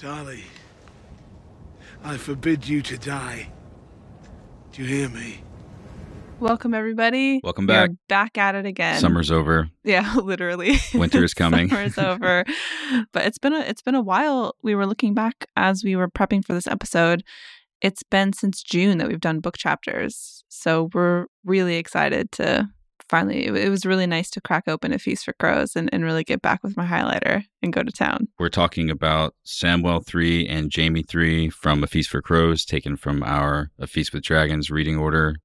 Tali, I forbid you to die. Do you hear me? Welcome, everybody. Welcome We are back. back at it again. Summer's over. Yeah, literally. Winter is coming. Summer's over. But it's been a it's been a while. We were looking back as we were prepping for this episode. It's been since June that we've done book chapters. So we're really excited to finally it, it was really nice to crack open a feast for crows and, and really get back with my highlighter and go to town. We're talking about Samwell 3 and Jaime 3 from A Feast for Crows, taken from our A Feast with Dragons reading order.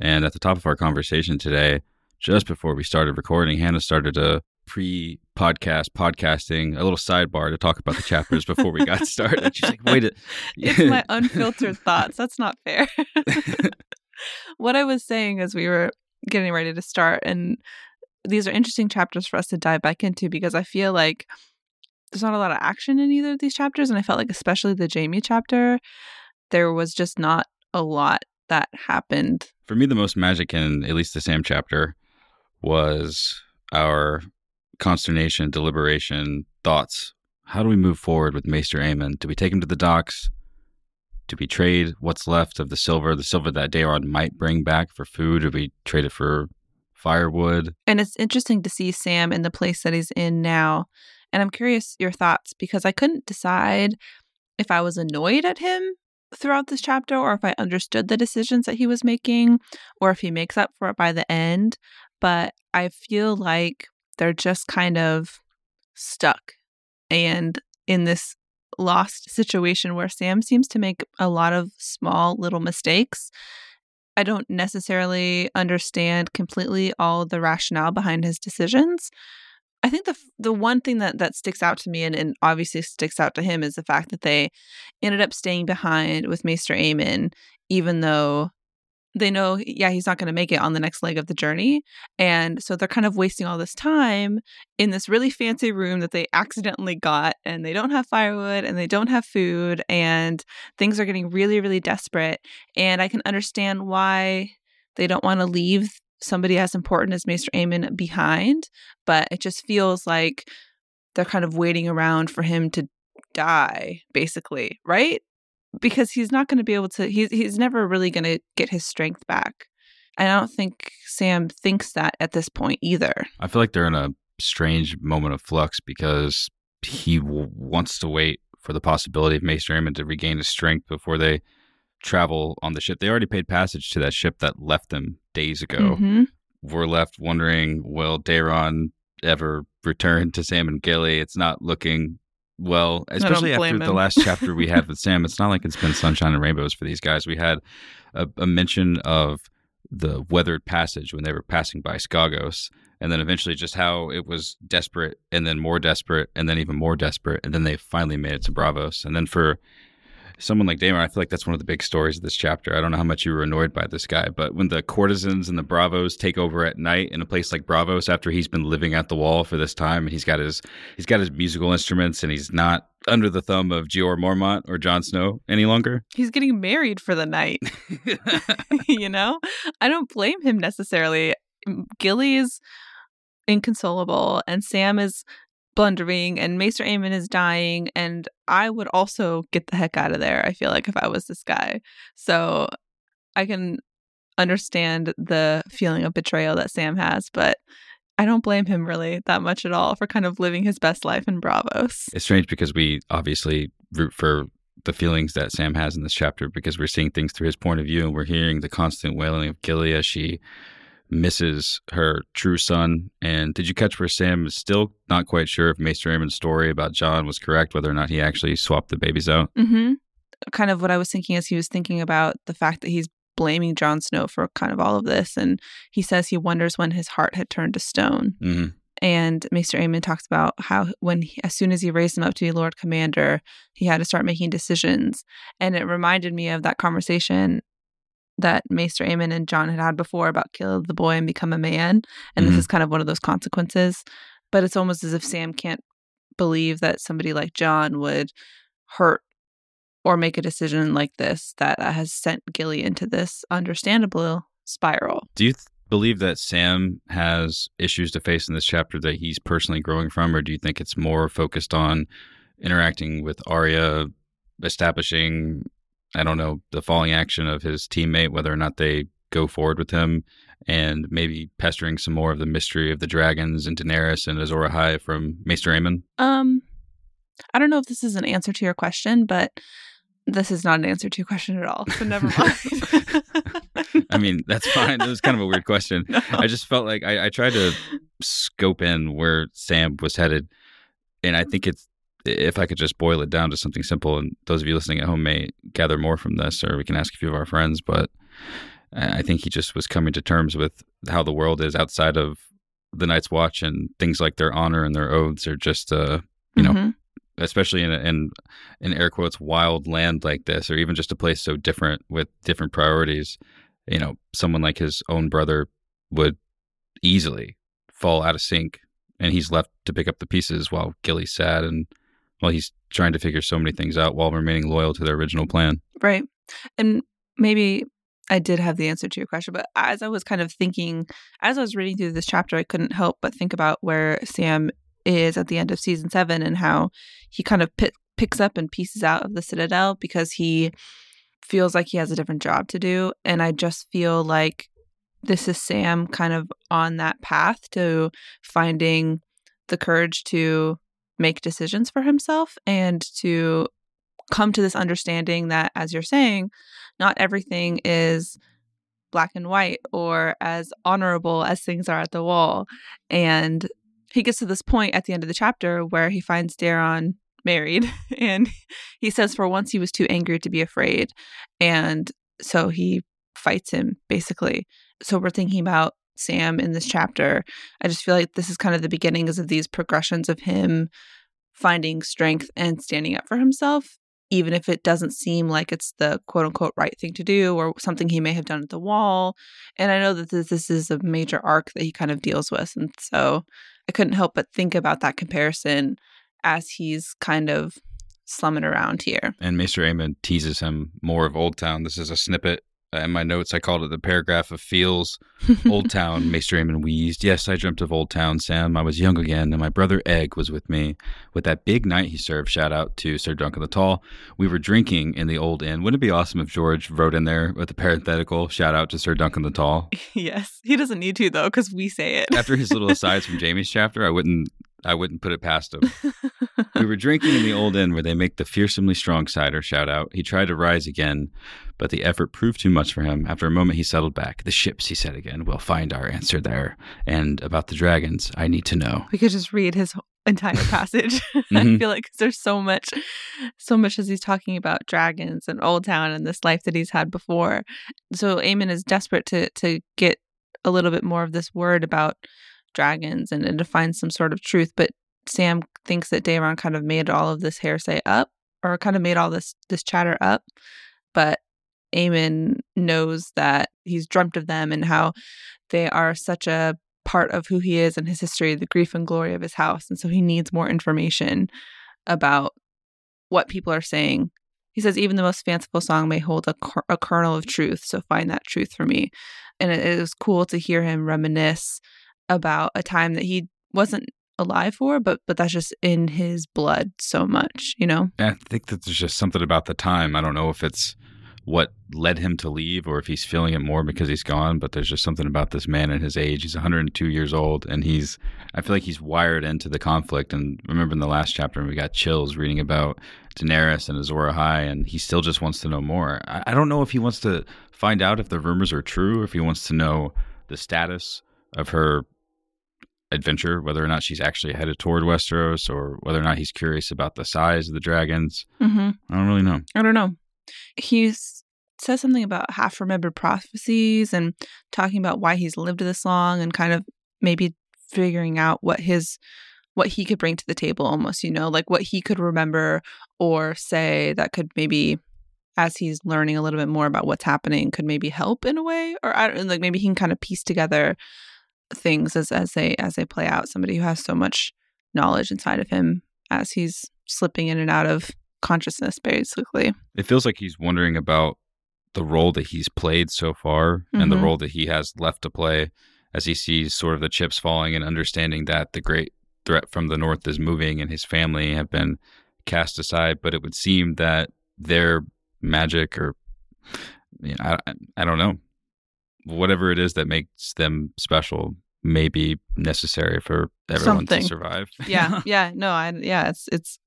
And at the top of our conversation today, just before we started recording, Hannah started a pre podcast podcasting, a little sidebar to talk about the chapters before we got started. She's like, wait a It's my unfiltered thoughts. That's not fair. what I was saying as we were getting ready to start, and these are interesting chapters for us to dive back into because I feel like there's not a lot of action in either of these chapters. And I felt like, especially the Jaime chapter, there was just not a lot that happened. For me, the most magic in at least the Sam chapter was our consternation, deliberation, thoughts. How do we move forward with Maester Aemon? Do we take him to the docks? Do we trade what's left of the silver, the silver that Dareon might bring back for food? Do we trade it for firewood? And it's interesting to see Sam in the place that he's in now. And I'm curious your thoughts because I couldn't decide if I was annoyed at him throughout this chapter or if I understood the decisions that he was making or if he makes up for it by the end. But I feel like they're just kind of stuck and in this lost situation where Sam seems to make a lot of small little mistakes. I don't necessarily understand completely all the rationale behind his decisions. I think the the one thing that that sticks out to me and, and obviously sticks out to him is the fact that they ended up staying behind with Maester Aemon, even though they know, yeah, he's not going to make it on the next leg of the journey. And so they're kind of wasting all this time in this really fancy room that they accidentally got, and they don't have firewood and they don't have food, and things are getting really, really desperate. And I can understand why they don't want to leave somebody as important as Maester Aemon behind, but it just feels like they're kind of waiting around for him to die, basically, right? Because he's not going to be able to. He's he's never really going to get his strength back. And I don't think Sam thinks that at this point either. I feel like they're in a strange moment of flux because he w- wants to wait for the possibility of Maester Aemon to regain his strength before they travel on the ship. They already paid passage to that ship that left them days ago. Mhm. We're left wondering, will Dareon ever return to Sam and Gilly? It's not looking well, especially after blame the last chapter we had with Sam. It's not like it's been sunshine and rainbows for these guys. We had a, a mention of the weathered passage when they were passing by Skagos, and then eventually just how it was desperate, and then more desperate, and then even more desperate, and then they finally made it to Braavos. And then for someone like Damon, I feel like that's one of the big stories of this chapter. I don't know how much you were annoyed by this guy, but when the courtesans and the Bravos take over at night in a place like Braavos after he's been living at the wall for this time, and he's got his he's got his musical instruments, and he's not under the thumb of Jeor Mormont or Jon Snow any longer. He's getting married for the night. you know, I don't blame him necessarily. Gilly is inconsolable, and Sam is blundering, and Maester Aemon is dying, and I would also get the heck out of there. I feel like if I was this guy, so I can understand the feeling of betrayal that Sam has, but I don't blame him really that much at all for kind of living his best life in Braavos. It's strange because we obviously root for the feelings that Sam has in this chapter because we're seeing things through his point of view and we're hearing the constant wailing of Gilly she misses her true son. And did you catch where Sam is still not quite sure if Maester Aemon's story about Jon was correct, whether or not he actually swapped the babies out? Mm-hmm. Kind of what I was thinking as he was thinking about the fact that he's blaming Jon Snow for kind of all of this, and he says he wonders when his heart had turned to stone. hmm And Maester Aemon talks about how when he, as soon as he raised him up to be Lord Commander, he had to start making decisions, and it reminded me of that conversation that Maester Aemon and Jon had had before about kill the boy and become a man, and Mhm. this is kind of one of those consequences. But it's almost as if Sam can't believe that somebody like Jon would hurt or make a decision like this that has sent Gilly into this understandable spiral. Do you th- believe that Sam has issues to face in this chapter that he's personally growing from, or do you think it's more focused on interacting with Arya, establishing, I don't know, the falling action of his teammate, whether or not they go forward with him, and maybe pestering some more of the mystery of the dragons and Daenerys and Azor Ahai from Maester Aemon? Um, I don't know if this is an answer to your question, but this is not an answer to your question at all. So never mind. I mean, that's fine. It was kind of a weird question. No. I just felt like I, I tried to scope in where Sam was headed, and I think it's if I could just boil it down to something simple, and those of you listening at home may gather more from this, or we can ask a few of our friends. But I think he just was coming to terms with how the world is outside of the Night's Watch, and things like their honor and their oaths are just, uh, you know, Mhm. especially in a, in in air quotes wild land like this, or even just a place so different with different priorities. You know, someone like his own brother would easily fall out of sync, and he's left to pick up the pieces while Gilly's sad and while he's trying to figure so many things out while remaining loyal to their original plan. Right. And maybe I did have the answer to your question, but as I was kind of thinking, as I was reading through this chapter, I couldn't help but think about where Sam is at the end of season seven and how he kind of pi picks up and pieces out of the Citadel because he feels like he has a different job to do. And I just feel like this is Sam kind of on that path to finding the courage to make decisions for himself and to come to this understanding that, as you're saying, not everything is black and white or as honorable as things are at the wall. And he gets to this point at the end of the chapter where he finds Dareon married and he says for once he was too angry to be afraid. And so he fights him basically. So we're thinking about Sam in this chapter. I just feel like this is kind of the beginnings of these progressions of him finding strength and standing up for himself even if it doesn't seem like it's the quote unquote right thing to do or something he may have done at the wall. And I know that this, this is a major arc that he kind of deals with. And so I couldn't help but think about that comparison as he's kind of slumming around here. And Maester Aemon teases him more of Old Town. This is a snippet. In my notes, I called it the paragraph of feels. Old Town, Maester Aemon wheezed. Yes, I dreamt of Old Town, Sam. I was young again, and my brother Egg was with me. With that big knight he served, shout out to Sir Duncan the Tall. We were drinking in the old inn. Wouldn't it be awesome if George wrote in there with a parenthetical, shout out to Sir Duncan the Tall? yes. He doesn't need to though, because we say it. After his little asides from Jaime's chapter, I wouldn't I wouldn't put it past him. we were drinking in the old inn where they make the fearsomely strong cider. Shout out. He tried to rise again, but the effort proved too much for him. After a moment, he settled back. The ships, he said again, will find our answer there. And about the dragons, I need to know. we could just read his entire passage. I Mhm. feel like 'cause there's so much, so much as he's talking about dragons and Old Town and this life that he's had before. So Aemon is desperate to to get a little bit more of this word about dragons and, to find some sort of truth. But Sam thinks that Dareon kind of made all of this hearsay up, or kind of made all this this chatter up. But Aemon knows that he's dreamt of them and how they are such a part of who he is and his history, the grief and glory of his house. And so he needs more information about what people are saying. He says, even the most fanciful song may hold a, a kernel of truth. So find that truth for me. And it, it was cool to hear him reminisce about a time that he wasn't alive for, but but that's just in his blood so much, you know? I think that there's just something about the time. I don't know if it's what led him to leave or if he's feeling it more because he's gone, but there's just something about this man and his age. He's 102 years old and he's, I feel like he's wired into the conflict. And remember in the last chapter, we got chills reading about Daenerys and Azor Ahai, and he still just wants to know more. I, I don't know if he wants to find out if the rumors are true, or if he wants to know the status of her adventure, whether or not she's actually headed toward Westeros, or whether or not he's curious about the size of the dragons. Mm-hmm. I don't really know. I don't know. He says something about half remembered prophecies and talking about why he's lived this long and kind of maybe figuring out what his what he could bring to the table almost, you know, like what he could remember or say that could maybe as he's learning a little bit more about what's happening could maybe help in a way or I don't like maybe he can kind of piece together things as as they as they play out. Somebody who has so much knowledge inside of him as he's slipping in and out of consciousness basically. It feels like he's wondering about the role that he's played so far and the Mhm. role that he has left to play as he sees sort of the chips falling and understanding that the great threat from the north is moving and his family have been cast aside, but it would seem that their magic or you know, I I don't know whatever it is that makes them special may be necessary for everyone Something. to survive. Yeah, yeah, no, I yeah, it's it's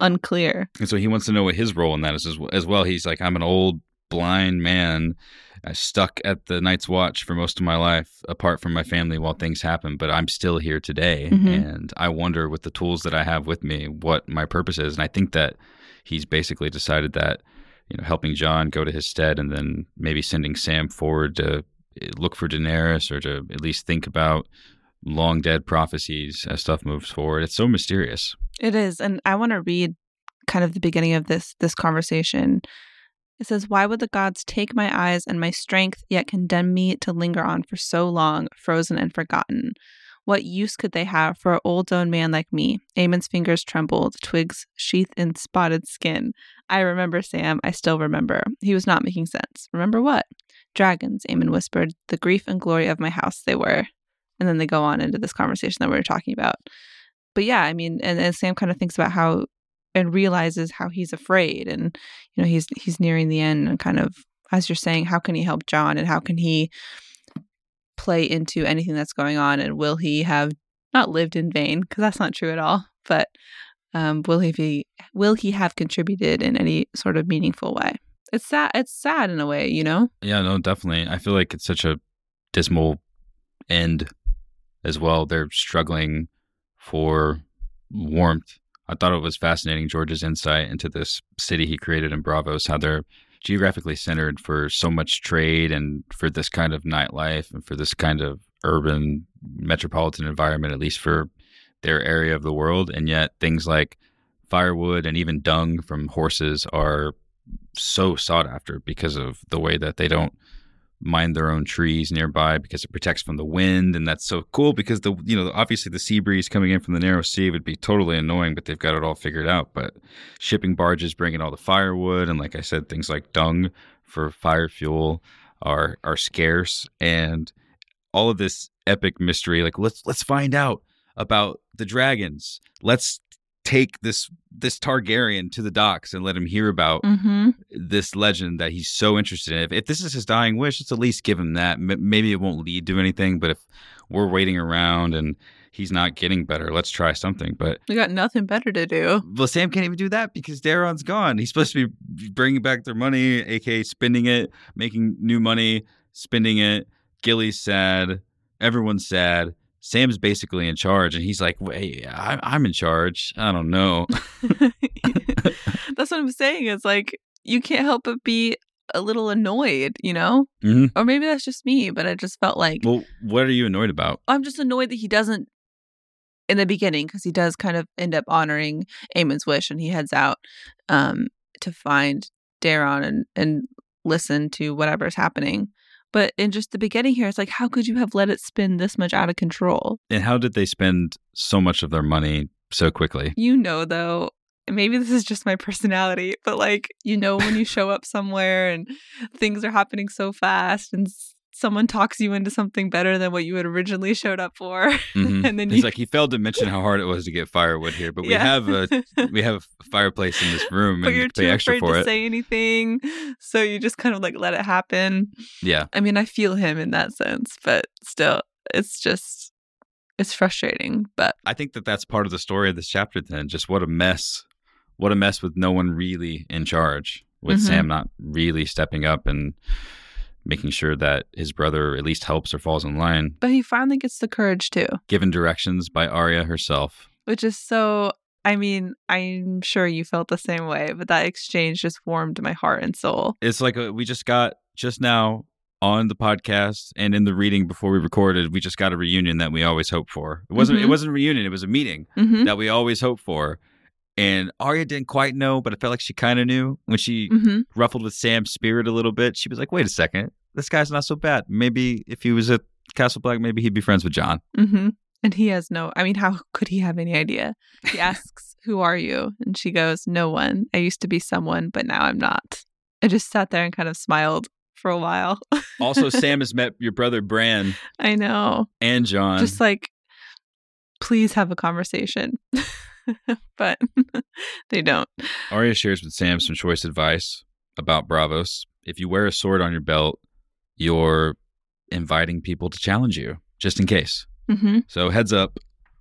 unclear. and so he wants to know what his role in that is as, as well. He's like, I'm an old blind man. I stuck at the Night's Watch for most of my life, apart from my family while things happen, but I'm still here today. Mhm. And I wonder, with the tools that I have with me, what my purpose is. And I think that he's basically decided that, you know, helping Jon go to his stead and then maybe sending Sam forward to look for Daenerys or to at least think about long dead prophecies as stuff moves forward. It's so mysterious. It is, and I want to read kind of the beginning of this this conversation. It says, "Why would the gods take my eyes and my strength, yet condemn me to linger on for so long, frozen and forgotten? What use could they have for an old stone man like me?" Aemon's fingers trembled, twigs sheathed in spotted skin. I remember Sam. I still remember. He was not making sense. Remember what? Dragons. Aemon whispered. The grief and glory of my house. They were. And then they go on into this conversation that we were talking about but yeah, I mean, and, and Sam kind of thinks about how and realizes how he's afraid, and you know, he's he's nearing the end, and kind of as you're saying, how can he help Jon, and how can he play into anything that's going on, and will he have not lived in vain? Because that's not true at all. But um, will he be? Will he have contributed in any sort of meaningful way? It's sad. It's sad in a way, you know. Yeah, no, definitely. I feel like it's such a dismal end as well. They're struggling for warmth. I thought it was fascinating George's insight into this city he created in Braavos, how they're geographically centered for so much trade and for this kind of nightlife and for this kind of urban metropolitan environment, at least for their area of the world. And yet things like firewood and even dung from horses are so sought after because of the way that they don't mind their own trees nearby because it protects from the wind and that's so cool because the you know obviously the sea breeze coming in from the narrow sea would be totally annoying but they've got it all figured out. But shipping barges bringing all the firewood and like I said things like dung for fire fuel are are scarce. And all of this epic mystery like let's let's find out about the dragons. Let's take this this Targaryen to the docks and let him hear about Mm-hmm. this legend that he's so interested in. If, if this is his dying wish, let's at least give him that. M- maybe it won't lead to anything, but if we're waiting around and he's not getting better, let's try something. But We got nothing better to do. well, Sam can't even do that because Dareon's gone. He's supposed to be bringing back their money, aka spending it, making new money, spending it. Gilly's sad. Everyone's sad. Sam's basically in charge, and he's like, "Wait, I- I'm in charge. I don't know." That's what I'm saying. It's like you can't help but be a little annoyed, you know? Mhm. Or maybe that's just me, but I just felt like Well, what are you annoyed about? I'm just annoyed that he doesn't in the beginning because he does kind of end up honoring Aemon's wish and he heads out um to find Dareon and and listen to whatever's happening. But in just the beginning here, it's like, how could you have let it spin this much out of control? And how did they spend so much of their money so quickly? You know, though, maybe this is just my personality, but like, you know, when you show up somewhere and things are happening so fast and someone talks you into something better than what you had originally showed up for. Mhm. and then He's you, like he failed to mention how hard it was to get firewood here, but we Yeah. have a we have a fireplace in this room but and you're you too extra afraid to it. say anything. So you just kind of like let it happen. yeah, I mean, I feel him in that sense, but still, it's just, it's frustrating. But I think that that's part of the story of this chapter. Then, just what a mess, what a mess with no one really in charge, with Mhm. Sam not really stepping up and making sure that his brother at least helps or falls in line. but he finally gets the courage too. Given directions by Arya herself. which is so I mean, I'm sure you felt the same way, but that exchange just warmed my heart and soul. It's like a, we just got just now on the podcast and in the reading before we recorded, we just got a reunion that we always hope for. It wasn't it Mhm. wasn't a reunion, it was a meeting hmm that we always hope for. And Arya didn't quite know, but I felt like she kind of knew when she hmm ruffled with Sam's spirit a little bit. She was like, "Wait a second, this guy's not so bad. Maybe if he was at Castle Black, maybe he'd be friends with Jon." hmm And he has no, I mean, how could he have any idea? He asks, Who are you? And she goes, No one. I used to be someone, but now I'm not. I just sat there and kind of smiled for a while. Also, Sam has met your brother Bran I know. and Jon. Just like, please have a conversation. but they don't. Arya shares with Sam some choice advice about Braavos. If you wear a sword on your belt, you're inviting people to challenge you, just in case. hmm So heads up.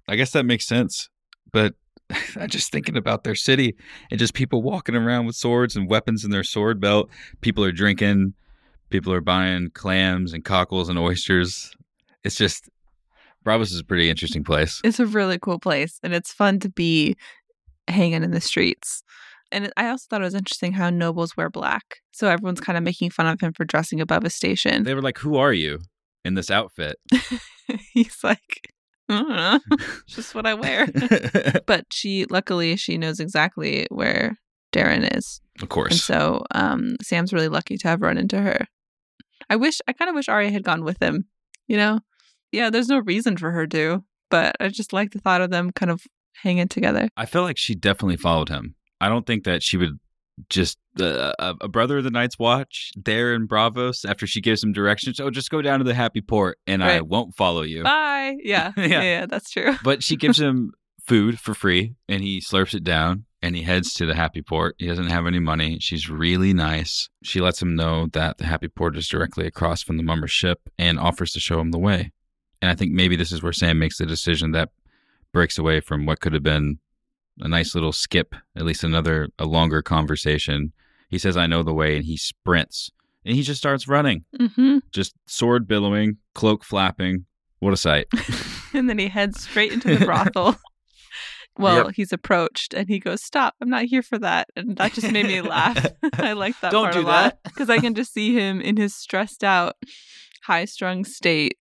I guess that makes sense. But I'm just thinking about their city and just people walking around with swords and weapons in their sword belt. People are drinking. People are buying clams and cockles and oysters. It's just Braavos is a pretty interesting place. It's a really cool place, and it's fun to be hanging in the streets. And I also thought it was interesting how nobles wear black. So everyone's kind of making fun of him for dressing above his station. They were like, "Who are you in this outfit?" He's like, I don't know. It's just what I wear. but she, luckily, she knows exactly where Dareon is. of course. And so um, Sam's really lucky to have run into her. I wish, I kind of wish Arya had gone with him, you know? Yeah, there's no reason for her to, but I just like the thought of them kind of hanging together. I feel like she definitely followed him. I don't think that she would just uh, a brother of the Night's Watch there in Braavos after she gives him directions. Oh, just go down to the Happy Port and I won't follow you. Bye. Yeah. Yeah. yeah. That's true. But she gives him food for free and he slurps it down and he heads to the Happy Port. He doesn't have any money. She's really nice. She lets him know that the Happy Port is directly across from the Mummer ship and offers to show him the way. And I think maybe this is where Sam makes the decision that breaks away from what could have been a nice little skip, at least another a longer conversation. He says, I know the way, and he sprints. And he just starts running, hmm just sword billowing, cloak flapping. What a sight. And then he heads straight into the brothel. Well, Yep. he's approached and he goes, Stop, I'm not here for that. And that just made me laugh. I like that Don't part do a lot. that. Because I can just see him in his stressed out, high strung state.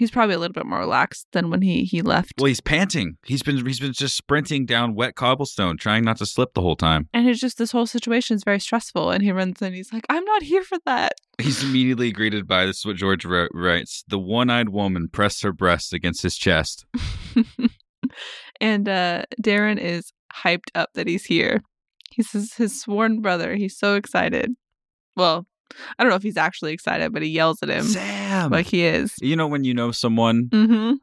He's probably a little bit more relaxed than when he, he left. Well, he's panting. He's been he's been just sprinting down wet cobblestone, trying not to slip the whole time. and it's just this whole situation is very stressful. And he runs in and he's like, I'm not here for that. He's immediately greeted by this is what George wrote, writes: the one-eyed woman pressed her breast against his chest. and uh, Dareon is hyped up that he's here. He says his sworn brother. He's so excited. Well, I don't know if he's actually excited, but he yells at him Sam, like he is. you know when you know someone, Mm-hmm.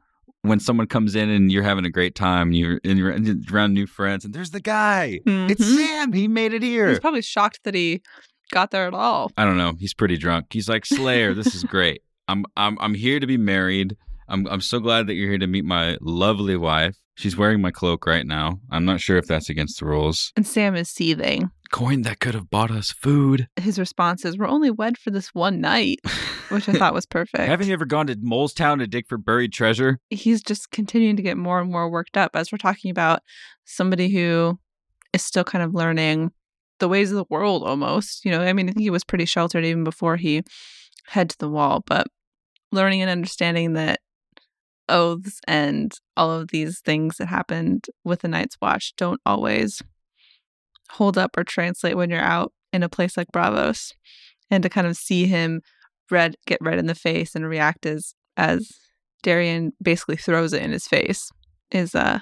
when someone comes in and you're having a great time, you're and you're around new friends, and there's the guy. It's Mhm. Sam. He made it here. He's probably shocked that he got there at all. I don't know. He's pretty drunk. He's like Slayer. this is great. I'm I'm I'm here to be married. I'm I'm so glad that you're here to meet my lovely wife. She's wearing my cloak right now. I'm not sure if that's against the rules. And Sam is seething. Coin that could have bought us food. His response is, We're only wed for this one night, which I thought was perfect. Haven't you ever gone to Molestown to dig for buried treasure? he's just continuing to get more and more worked up as we're talking about somebody who is still kind of learning the ways of the world almost. You know, I mean, I think he was pretty sheltered even before he head to the wall, but learning and understanding that oaths and all of these things that happened with the Night's Watch don't always hold up or translate when you're out in a place like Braavos. And to kind of see him red get red in the face and react as as Dareon basically throws it in his face is uh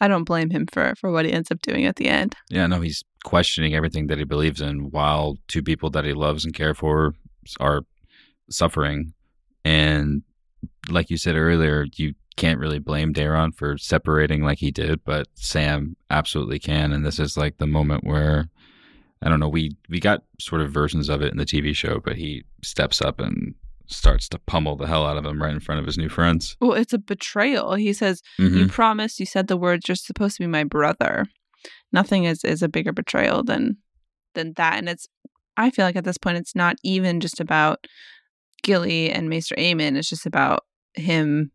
I don't blame him for for what he ends up doing at the end. Yeah, no, he's questioning everything that he believes in while two people that he loves and care for are suffering. And like you said earlier, you can't really blame Dareon for separating like he did, but Sam absolutely can. And this is like the moment where I don't know, we we got sort of versions of it in the TV show, but he steps up and starts to pummel the hell out of him right in front of his new friends. Well, it's a betrayal. He says, Mhm. "You promised. You said the words. You're supposed to be my brother." Nothing is is a bigger betrayal than than that. And it's I feel like at this point it's not even just about Gilly and Maester Aemon. It's just about him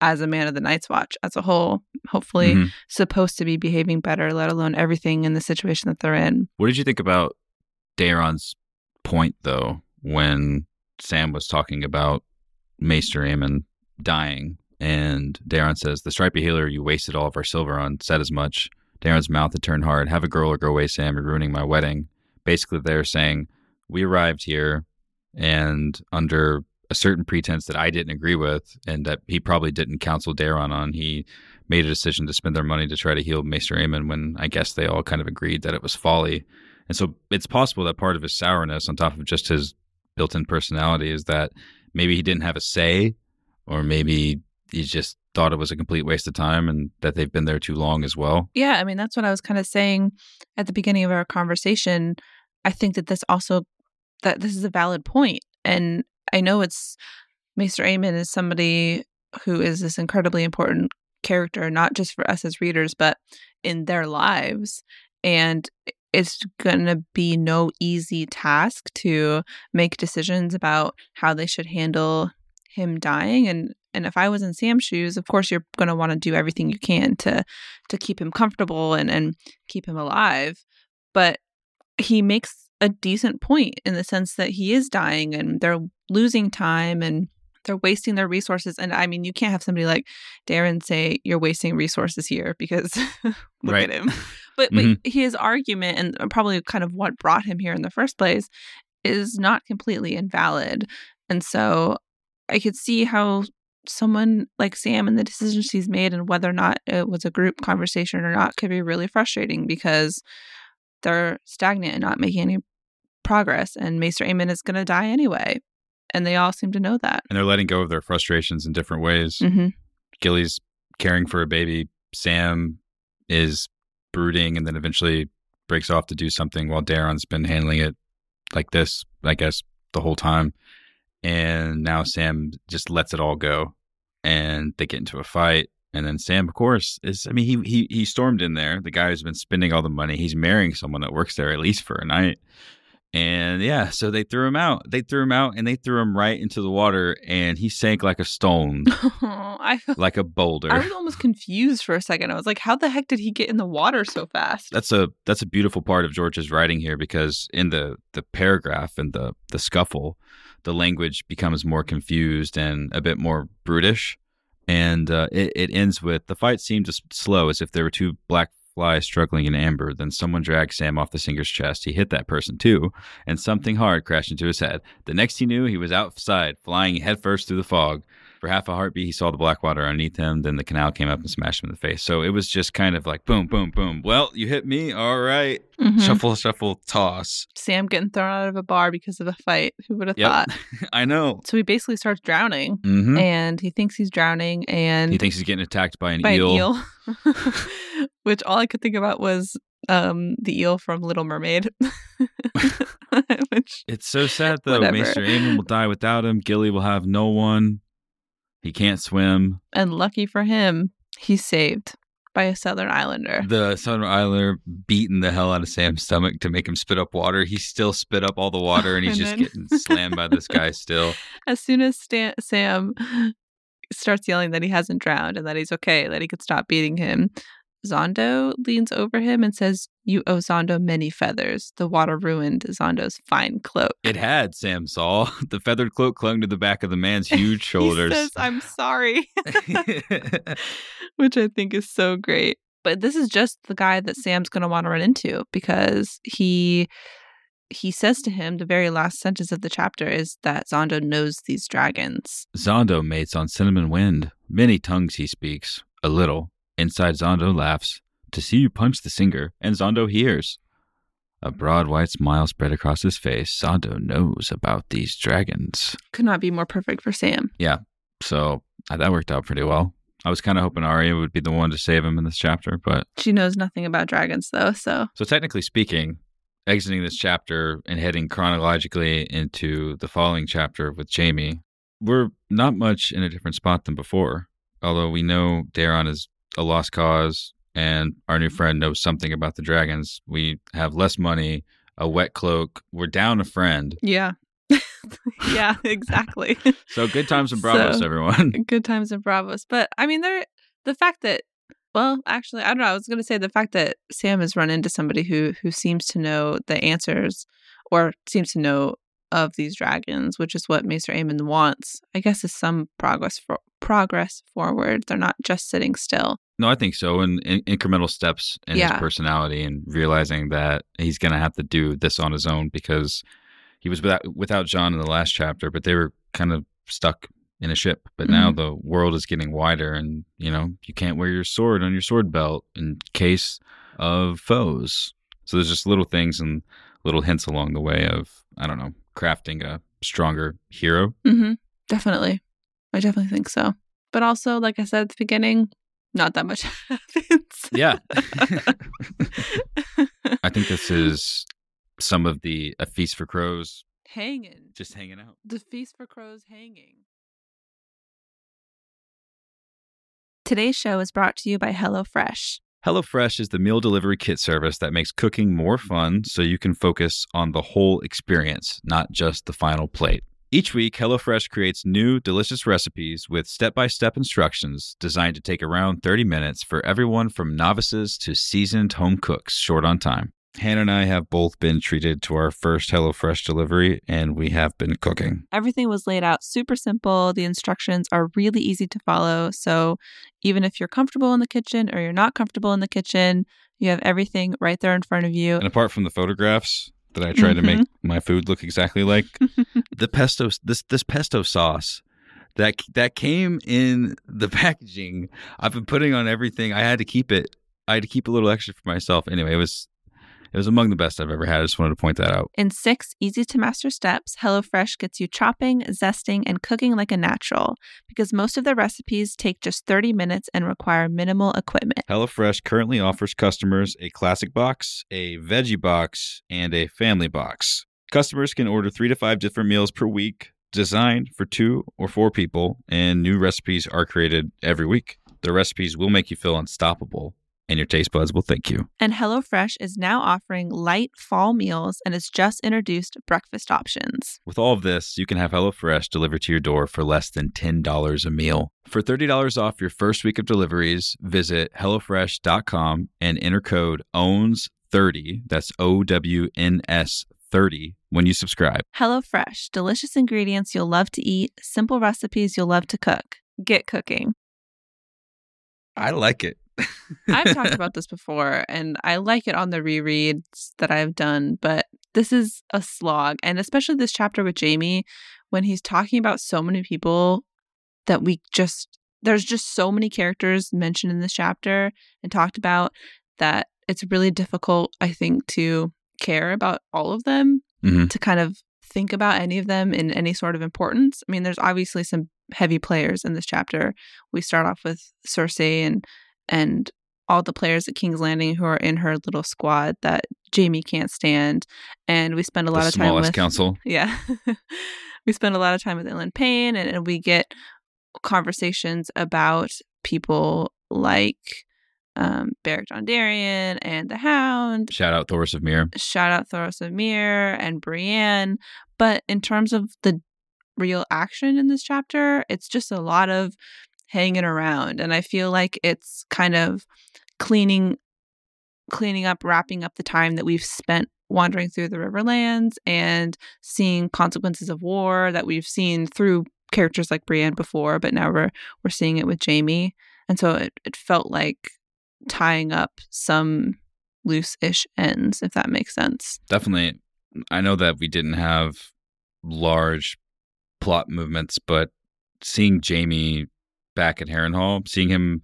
as a man of the Night's Watch as a whole. Hopefully, Mhm. supposed to be behaving better. Let alone everything in the situation that they're in. What did you think about Dareon's point, though, when Sam was talking about Maester Aemon dying? And Dareon says, The stripy healer you wasted all of our silver on said as much. Dareon's mouth had turned hard. Have a girl or go away, Sam. You're ruining my wedding. Basically, they're saying, We arrived here and under a certain pretense that I didn't agree with and that he probably didn't counsel Dareon on, he made a decision to spend their money to try to heal Maester Aemon when I guess they all kind of agreed that it was folly. And so it's possible that part of his sourness, on top of just his built in personality, is that maybe he didn't have a say, or maybe he just thought it was a complete waste of time and that they've been there too long as well. Yeah, I mean, that's what I was kind of saying at the beginning of our conversation. I think that this also that this is a valid. And I know it's Maester Aemon is somebody who is this incredibly important character, not just for us as readers, but in their lives. And it's going to be no easy task to make decisions about how they should handle him dying and and if I was in Sam's shoes, of course you're going to want to do everything you can to to keep him comfortable and and keep him alive. But he makes a decent point in the sense that he is dying and they're losing time and they're wasting their resources. And I mean, you can't have somebody like Dareon say you're wasting resources here because look Right. at him. But, Mhm. but his argument and probably kind of what brought him here in the first place is not completely invalid. And so I could see how someone like Sam and the decisions she's made and whether or not it was a group conversation or not could be really frustrating because they're stagnant and not making any progress. And Maester Aemon is going to die anyway. And they all seem to know that. And they're letting go of their frustrations in different ways. Mm-hmm. Gilly's caring for a baby. Sam is brooding and then eventually breaks off to do something while Dareon's been handling it like this, I guess, the whole time. And now Sam just lets it all go and they get into a fight. And then Sam, of course, is I mean, he he he stormed in there. The guy who's been spending all the money. He's marrying someone that works there at least for a night. And yeah, so they threw him out. They threw him out and they threw him right into the water and he sank like a stone, I felt like a boulder. I was almost confused for a second. I was like, how the heck did he get in the water so fast? that's a that's a beautiful part of George's writing here because in the the paragraph and the the scuffle, the language becomes more confused and a bit more brutish, and uh, it it ends with the fight seemed s- slow as if there were two black flies struggling in amber. Then someone dragged Sam off the singer's chest. He hit that person too, and something hard crashed into his head. The next he knew, he was outside, flying headfirst through the fog. For half a heartbeat, he saw the black water underneath him. Then the canal came up and smashed him in the face. So it was just kind of like boom, boom, boom. Well, you hit me. All right. Mhm. Shuffle, shuffle, toss. Sam getting thrown out of a bar because of a fight. Who would have Yep. thought? I know. So he basically starts drowning hmm and he thinks he's drowning and He thinks he's getting attacked by an by eel. an eel. Which all I could think about was um the eel from Little Mermaid. Which It's so sad though. Whatever. Maester Aemon will die without him. Gilly will have no one. He can't swim. and lucky for him, he's saved by a Summer Islander. The Summer Islander beating the hell out of Sam's stomach to make him spit up water. He still spit up all the water and he's And just then- getting slammed by this guy still. As soon as Stan- Sam starts yelling that he hasn't drowned and that he's okay, that he could stop beating him, Xhondo leans over him and says, You owe Xhondo many feathers. The water ruined Xhondo's fine cloak. It had, Sam saw. The feathered cloak clung to the back of the man's huge shoulders. He says, I'm sorry, which I think is so great. But this is just the guy that Sam's going to want to run into because he he says to him the very last sentence of the chapter is that Xhondo knows these dragons. Xhondo mates on Cinnamon Wind. Many tongues he speaks, a little. Inside Xhondo laughs. To see you punch the singer, and Xhondo hears. A broad white smile spread across his face. Xhondo knows about these dragons. Could not be more perfect for Sam. Yeah, so uh, that worked out pretty well. I was kind of hoping Arya would be the one to save him in this chapter, but She knows nothing about dragons though, so so technically speaking, exiting this chapter and heading chronologically into the following chapter with Jaime, we're not much in a different spot than before. Although we know Dareon is a lost cause and our new mm-hmm. friend knows something about the dragons, we have less money, a wet cloak, we're down a friend. yeah. yeah, exactly. So good times and braavos, So- everyone. Good times in Braavos. But I mean there the fact that well, actually, I don't know. I was going to say the fact that Sam has run into somebody who who seems to know the answers or seems to know of these dragons, which is what Maester Aemon wants. I guess is some progress for progress forward. They're not just sitting still. No, I think so. And in- incremental steps in Yeah. his personality and realizing that he's going to have to do this on his own because he was without, without Jon in the last chapter, but they were kind of stuck in a ship. But now mm-hmm. the world is getting wider and, you know, you can't wear your sword on your sword belt in case of foes. So there's just little things and little hints along the way of, I don't know, crafting a stronger hero. Mm-hmm. Definitely, I definitely think so. But also, like I said at the beginning, not that much happens. Yeah. I think this is some of the A Feast for Crows hanging. just hanging out. The Feast for Crows hanging. Today's show is brought to you by HelloFresh. HelloFresh is the meal delivery kit service that makes cooking more fun so you can focus on the whole experience, not just the final plate. Each week, HelloFresh creates new, delicious recipes with step by step instructions designed to take around 30 minutes for everyone from novices to seasoned home cooks short on time. Hannah and I have both been treated to our first HelloFresh delivery, and we have been cooking. Everything was laid out super simple. The instructions are really easy to follow. So even if you're comfortable in the kitchen or you're not comfortable in the kitchen, you have everything right there in front of you. And apart from the photographs that I tried to make Mm-hmm. my food look exactly like, the pesto this this pesto sauce that that came in the packaging I've been putting on everything. I had to keep it. I had to keep a little extra for myself. Anyway, it was it was among the best I've ever had. I just wanted to point that out. In six easy to master steps, HelloFresh gets you chopping, zesting, and cooking like a natural because most of their recipes take just 30 minutes and require minimal equipment. HelloFresh currently offers customers a classic box, a veggie box, and a family box. Customers can order three to five different meals per week, designed for two or four people, and new recipes are created every week. The recipes will make you feel unstoppable, and your taste buds will thank you. And HelloFresh is now offering light fall meals and has just introduced breakfast options. With all of this, you can have HelloFresh delivered to your door for less than $10 a meal. For $30 off your first week of deliveries, visit HelloFresh.com and enter code OWNS30, that's O W N S 30, when you subscribe. HelloFresh, delicious ingredients you'll love to eat, simple recipes you'll love to cook. Get cooking. I like it. I've talked about this before and I like it on the rereads that I've done, but this is a slog. And especially this chapter with Jaime, when he's talking about so many people that we just, there's just so many characters mentioned in this chapter and talked about that it's really difficult, I think, to care about all of them, Mhm. to kind of think about any of them in any sort of importance. I mean, there's obviously some heavy players in this chapter. We start off with Cersei and and all the players at King's Landing who are in her little squad that Jaime can't stand. And we spend a lot the of time smallest with council. yeah. we spend a lot of time with Ilyn Payne and, and we get conversations about people like um, Beric Dondarrion and the Hound. Shout out Thoros of Myr. Shout out Thoros of Myr and Brienne. But in terms of the real action in this chapter, it's just a lot of hanging around. And I feel like it's kind of cleaning cleaning up, wrapping up the time that we've spent wandering through the Riverlands and seeing consequences of war that we've seen through characters like Brienne before, but now we're we're seeing it with Jaime. And so it, it felt like tying up some loose ish ends, if that makes sense. Definitely. I know that we didn't have large plot movements, but seeing Jaime back at Harrenhal, seeing him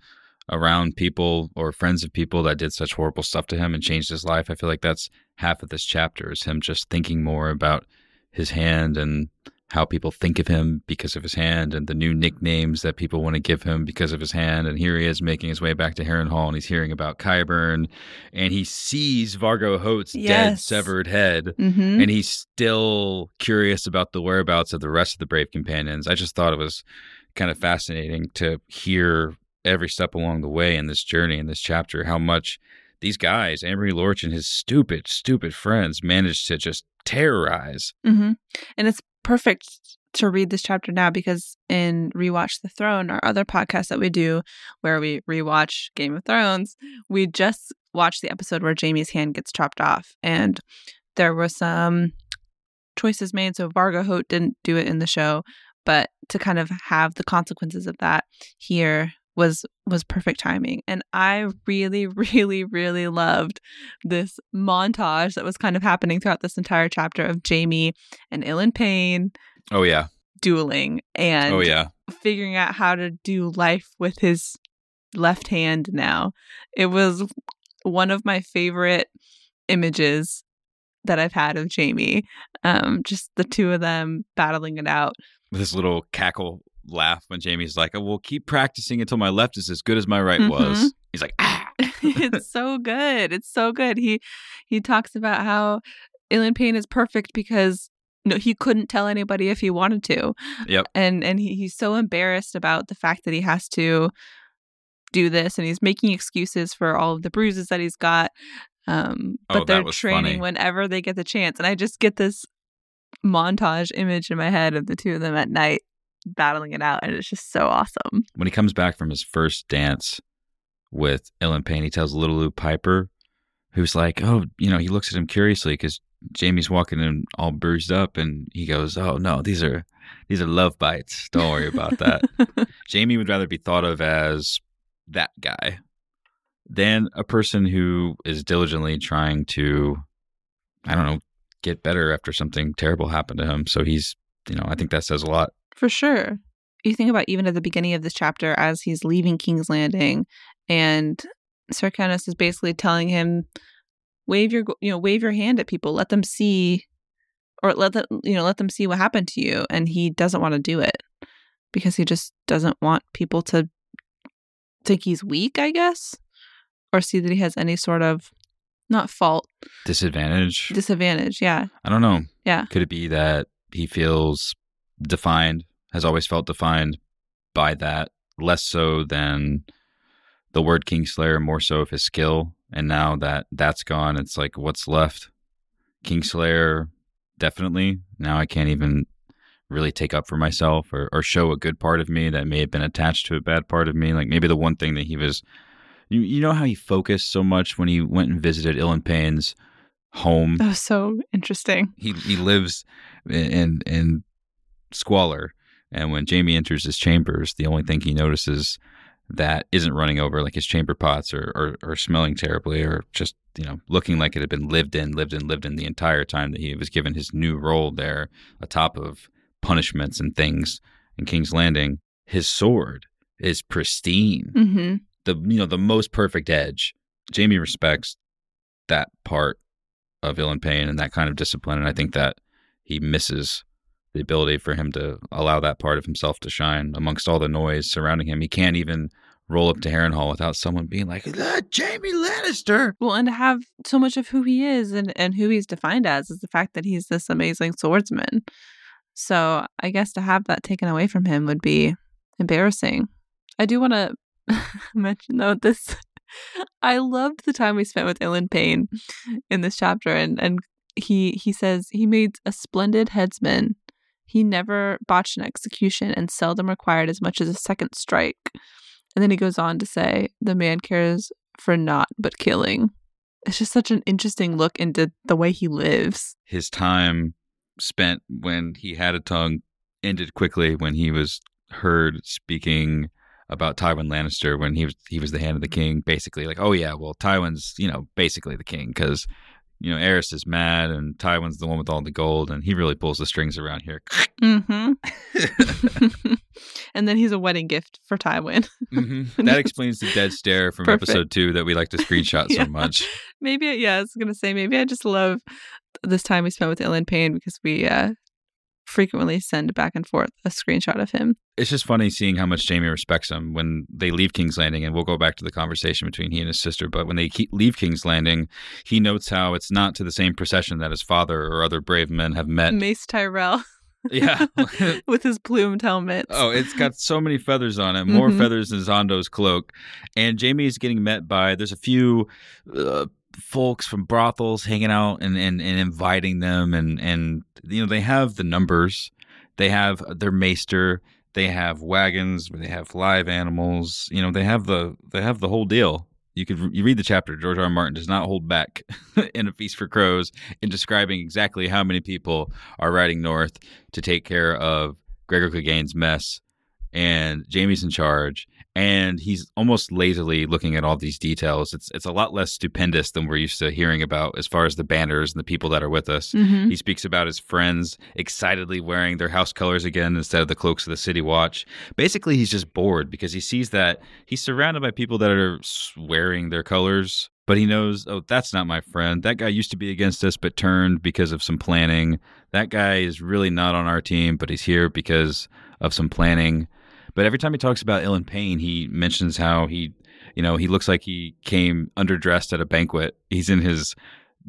around people or friends of people that did such horrible stuff to him and changed his life, I feel like that's half of this chapter is him just thinking more about his hand and how people think of him because of his hand and the new nicknames that people want to give him because of his hand. And here he is making his way back to Harrenhal and he's hearing about Qyburn and he sees Vargo Hoat's dead severed head Mm-hmm. and he's still curious about the whereabouts of the rest of the brave companions. I just thought it was kind of fascinating to hear every step along the way in this journey in this chapter how much these guys, Amory Lorch and his stupid, stupid friends, managed to just terrorize. Mm-hmm. And it's perfect to read this chapter now because in Rewatch the Throne, our other podcast that we do where we rewatch Game of Thrones, we just watched the episode where Jaime's hand gets chopped off. And there were some choices made. So Vargo Hoat didn't do it in the show, but to kind of have the consequences of that here was was perfect timing and i really really really loved this montage that was kind of happening throughout this entire chapter of jaime and Ilyn Payne Oh yeah. dueling and oh yeah. figuring out how to do life with his left hand now. It was one of my favorite images that I've had of Jaime. Um, just the two of them battling it out. With his little cackle laugh when Jaime's like, I will keep practicing until my left is as good as my right Mhm. was." He's like, "Ah." it's so good. It's so good. He he talks about how Ilyn Payne is perfect because no, he couldn't tell anybody if he wanted to. Yep. And and he, he's so embarrassed about the fact that he has to do this and he's making excuses for all of the bruises that he's got. Um, Oh, but that they're training funny. whenever they get the chance. And I just get this montage image in my head of the two of them at night battling it out. And it's just so awesome. when he comes back from his first dance with Ilyn Payne, he tells Little Lew Piper, who's like, oh, you know, he looks at him curiously because Jaime's walking in all bruised up, and he goes, oh no, these are these are love bites. Don't worry about that. Jaime would rather be thought of as that guy than a person who is diligently trying to, I don't know, get better after something terrible happened to him. So he's, you know, I think that says a lot. For sure. You think about even at the beginning of this chapter, as he's leaving King's Landing, and Kenneth is basically telling him, "Wave your, you know, wave your hand at people, let them see, or let them, you know, let them see what happened to you." And he doesn't want to do it because he just doesn't want people to think he's weak, I guess, or see that he has any sort of not fault, Disadvantage. disadvantage. Yeah, I don't know. Yeah. Could it be that he feels defined, has always felt defined by that, less so than the word Kingslayer, more so of his skill? And now that that's gone, it's like, what's left? Kingslayer, definitely. Now I can't even really take up for myself or, or show a good part of me that may have been attached to a bad part of me. Like maybe the one thing that he was, you, you know how he focused so much when he went and visited Ilyn Payne's home? That was so interesting. he he lives in in squalor and when Jaime enters his chambers the only thing he notices that isn't running over like his chamber pots or, or or smelling terribly or just you know looking like it had been lived in lived in lived in the entire time that he was given his new role there atop of punishments and things in King's Landing. His sword is pristine. Hmm the you know the most perfect edge. Jaime respects that part of Ilyn Payne and that kind of discipline, and I think that he misses the ability for him to allow that part of himself to shine amongst all the noise surrounding him. He can't even roll up to Harrenhal without someone being like, "Ah, "Jaime Lannister." Well, and to have so much of who he is and, and who he's defined as is the fact that he's this amazing swordsman. So I guess to have that taken away from him would be embarrassing. I do want to mention though this. I loved the time we spent with Ilyn Payne in this chapter, and and he he says he made a splendid headsman. He never botched an execution and seldom required as much as a second strike. And then he goes on to say, the man cares for naught but killing. It's just such an interesting look into the way he lives. His time spent when he had a tongue ended quickly when he was heard speaking about Tywin Lannister when he was he was the hand of the king, basically like, oh yeah, well Tywin's you know basically the king because you know Aerys is mad and Tywin's the one with all the gold and he really pulls the strings around here. Mm-hmm. and then he's a wedding gift for Tywin. Mhm. That explains the dead stare from Perfect. episode two that we like to screenshot Yeah. so much. maybe, yeah, I was going to say, maybe I just love this time we spent with Ilyn Payne because we uh, frequently send back and forth a screenshot of him. It's just funny seeing how much Jaime respects him when they leave King's Landing, and we'll go back to the conversation between he and his sister. But when they keep, leave King's Landing, he notes how it's not to the same procession that his father or other brave men have met. Mace Tyrell yeah. with his plumed helmet. Oh, it's got so many feathers on it, more Mhm. feathers than Xhondo's cloak. And Jaime is getting met by, there's a few uh, folks from brothels hanging out and, and, and inviting them. And, and, you know, they have the numbers, they have uh, their maester, they have wagons, they have live animals, you know, they have the, they have the whole deal. You could you read the chapter. George R. R. Martin does not hold back in A Feast for Crows in describing exactly how many people are riding north to take care of Gregor Clegane's mess, and Jaime's in charge, and he's almost lazily looking at all these details. It's it's a lot less stupendous than we're used to hearing about as far as the banners and the people that are with us. Mhm. He speaks about his friends excitedly wearing their house colors again instead of the cloaks of the city watch. Basically, he's just bored because he sees that he's surrounded by people that are wearing their colors, but he knows, oh, that's not my friend. That guy used to be against us, but turned because of some planning. That guy is really not on our team, but he's here because of some planning. But every time he talks about Ilyn Payne, he mentions how he, you know, he looks like he came underdressed at a banquet. He's in his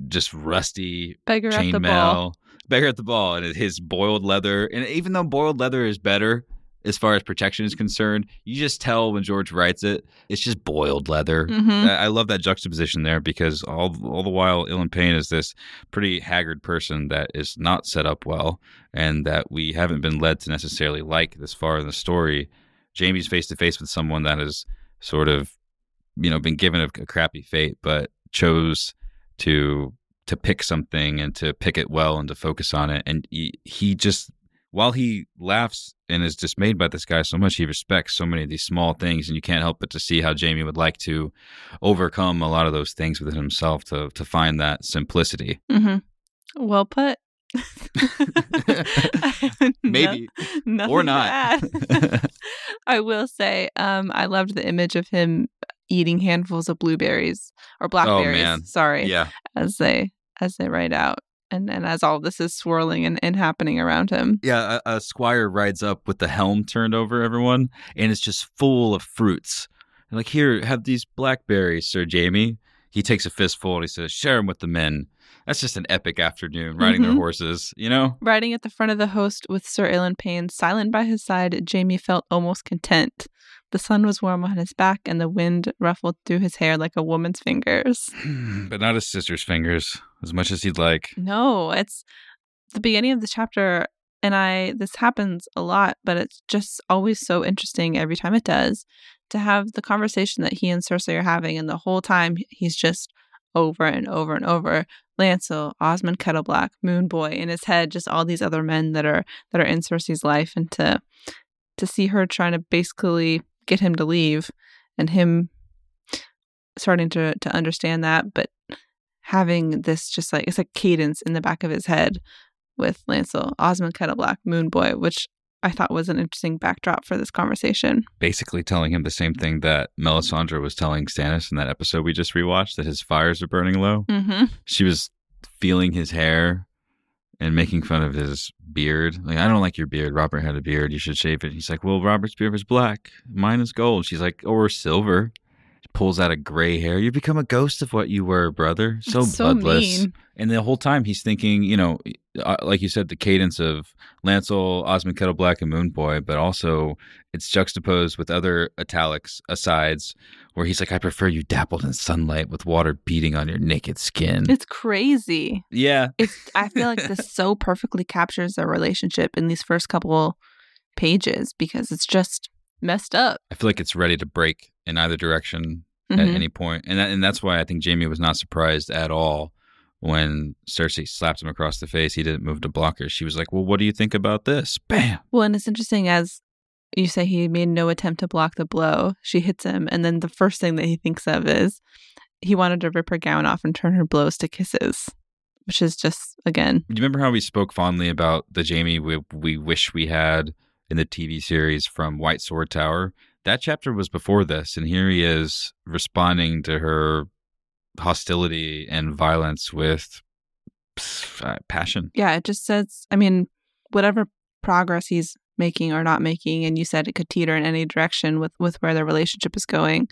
just rusty Beggar at chainmail, beggar at the ball, and his boiled leather. And even though boiled leather is better as far as protection is concerned, you just tell when George writes it, it's just boiled leather. hmm I I love that juxtaposition there because all all the while, Ilyn Payne is this pretty haggard person that is not set up well, and that we haven't been led to necessarily like this far in the story. Jaime's face to face with someone that has sort of, you know, been given a, a crappy fate, but chose to to pick something and to pick it well and to focus on it. And he, he just, while he laughs and is dismayed by this guy so much, he respects so many of these small things, and you can't help but to see how Jaime would like to overcome a lot of those things within himself to to find that simplicity. hmm Well put. No- Maybe nothing or not. I will say, um, I loved the image of him eating handfuls of blueberries or blackberries. Oh, man. Sorry, yeah, as they as they ride out, and and as all this is swirling and, and happening around him. yeah. A, a squire rides up with the helm turned over everyone, and it's just full of fruits. And like, here, have these blackberries, Sir Jaime. He takes a fistful and he says, "Share them with the men." That's just an epic afternoon riding their Mhm. horses, you know. Riding at the front of the host with Sir Ilyn Payne silent by his side, Jaime felt almost content. The sun was warm on his back, and the wind ruffled through his hair like a woman's fingers. Hmm, but not his sister's fingers, as much as he'd like. No, it's the beginning of the chapter, and I this happens a lot, but it's just always so interesting every time it does to have the conversation that he and Cersei are having, and the whole time he's just over and over and over. Lancel, Osmond Kettleblack, Moon Boy, in his head, just all these other men that are that are in Cersei's life, and to to see her trying to basically get him to leave, and him starting to to understand that, but having this just like it's like cadence in the back of his head with Lancel, Osmond Kettleblack, Moon Boy, which I thought was an interesting backdrop for this conversation. Basically, telling him the same thing that Melisandre was telling Stannis in that episode we just rewatched that his fires are burning low. Mm-hmm. She was feeling his hair and making fun of his beard. Like, I don't like your beard. Robert had a beard. You should shave it. He's like, Well, Robert's beard was black. Mine is gold. She's like, Or silver. She pulls out a gray hair. You become a ghost of what you were, brother. So so bloodless. mean. And the whole time he's thinking, you know, uh, like you said, the cadence of Lancel, Osmond Kettleblack, and Moon Boy, but also it's juxtaposed with other italics asides where he's like, I prefer you dappled in sunlight with water beating on your naked skin. It's crazy. yeah. It's I feel like this so perfectly captures their relationship in these first couple pages because it's just messed up. I feel like it's ready to break in either direction at Mhm. any point. And that, and that's why I think Jaime was not surprised at all when Cersei slapped him across the face. He didn't move to block her. She was like, Well, what do you think about this? Bam. Well, and it's interesting as you say he made no attempt to block the blow. She hits him, and then the first thing that he thinks of is he wanted to rip her gown off and turn her blows to kisses, which is just again Do you remember how we spoke fondly about the Jaime we, we wish we had in the TV series from White Sword Tower? That chapter was before this, and here he is responding to her hostility and violence with pff, uh, passion. yeah, it just says, I mean, whatever progress he's making or not making, and you said it could teeter in any direction with with where their relationship is going.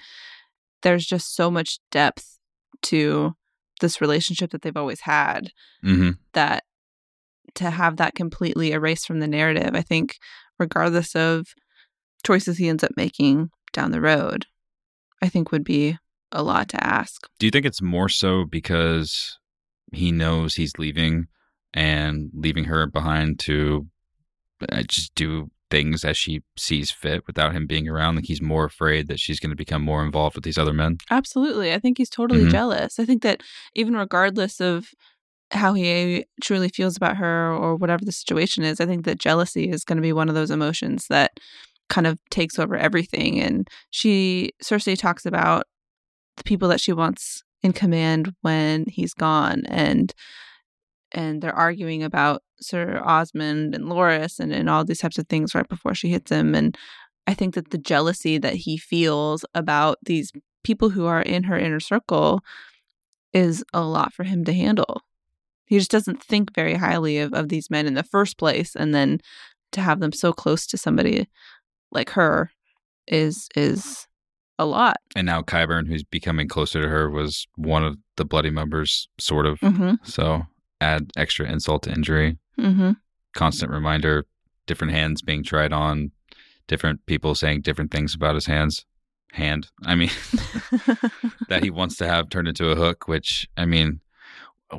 There's just so much depth to this relationship that they've always had hmm that to have that completely erased from the narrative, I think, regardless of choices he ends up making down the road, I think would be a lot to ask. Do you think it's more so because he knows he's leaving and leaving her behind to uh, just do things as she sees fit without him being around? Like he's more afraid that she's going to become more involved with these other men. Absolutely. I think he's totally Mhm. jealous. I think that even regardless of how he truly feels about her or whatever the situation is, I think that jealousy is going to be one of those emotions that kind of takes over everything. And she, Cersei talks about the people that she wants in command when he's gone and and they're arguing about Sir Osmond and Loras and, and all these types of things right before she hits him. And I think that the jealousy that he feels about these people who are in her inner circle is a lot for him to handle. He just doesn't think very highly of, of these men in the first place. And then to have them so close to somebody like her is is a lot. And now Qyburn, who's becoming closer to her, was one of the bloody members, sort of. Mm-hmm. So add extra insult to injury. Mm-hmm. Constant reminder, different hands being tried on, different people saying different things about his hands. Hand. I mean, that he wants to have turned into a hook, which, I mean,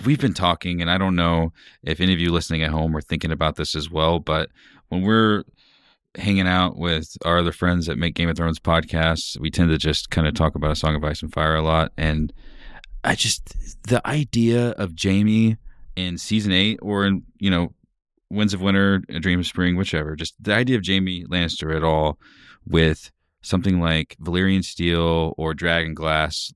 we've been talking, and I don't know if any of you listening at home are thinking about this as well, but when we're hanging out with our other friends that make Game of Thrones podcasts, we tend to just kind of talk about A Song of Ice and Fire a lot. And I just, the idea of Jaime in season eight or in, you know, Winds of Winter, A Dream of Spring, whichever, just the idea of Jaime Lannister at all with something like Valyrian Steel or Dragon Glass